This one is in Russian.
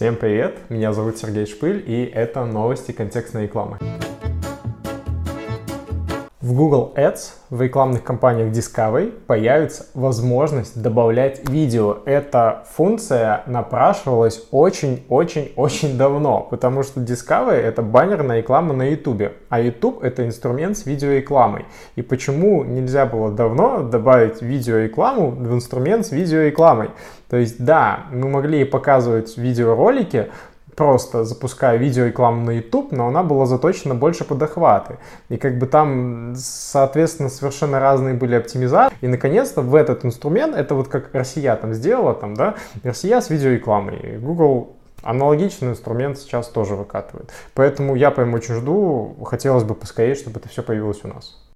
Всем привет, меня зовут Сергей Шпыль и это новости контекстной рекламы. В Google Ads в рекламных кампаниях Discovery появится возможность добавлять видео. Эта функция напрашивалась очень-очень-очень давно, потому что Discovery это баннерная реклама на YouTube, а YouTube это инструмент с видеорекламой. И почему нельзя было давно добавить видеорекламу в инструмент с видеорекламой? То есть да, мы могли показывать видеоролики, просто запуская видеорекламу на YouTube, но она была заточена больше под охваты. И как бы там, соответственно, совершенно разные были оптимизации. И, наконец-то, в этот инструмент, это вот как Россия там сделала, там, да, Россия с видеорекламой. Google Аналогичный инструмент сейчас тоже выкатывает. Поэтому я прям очень жду, хотелось бы поскорее, чтобы это все появилось у нас.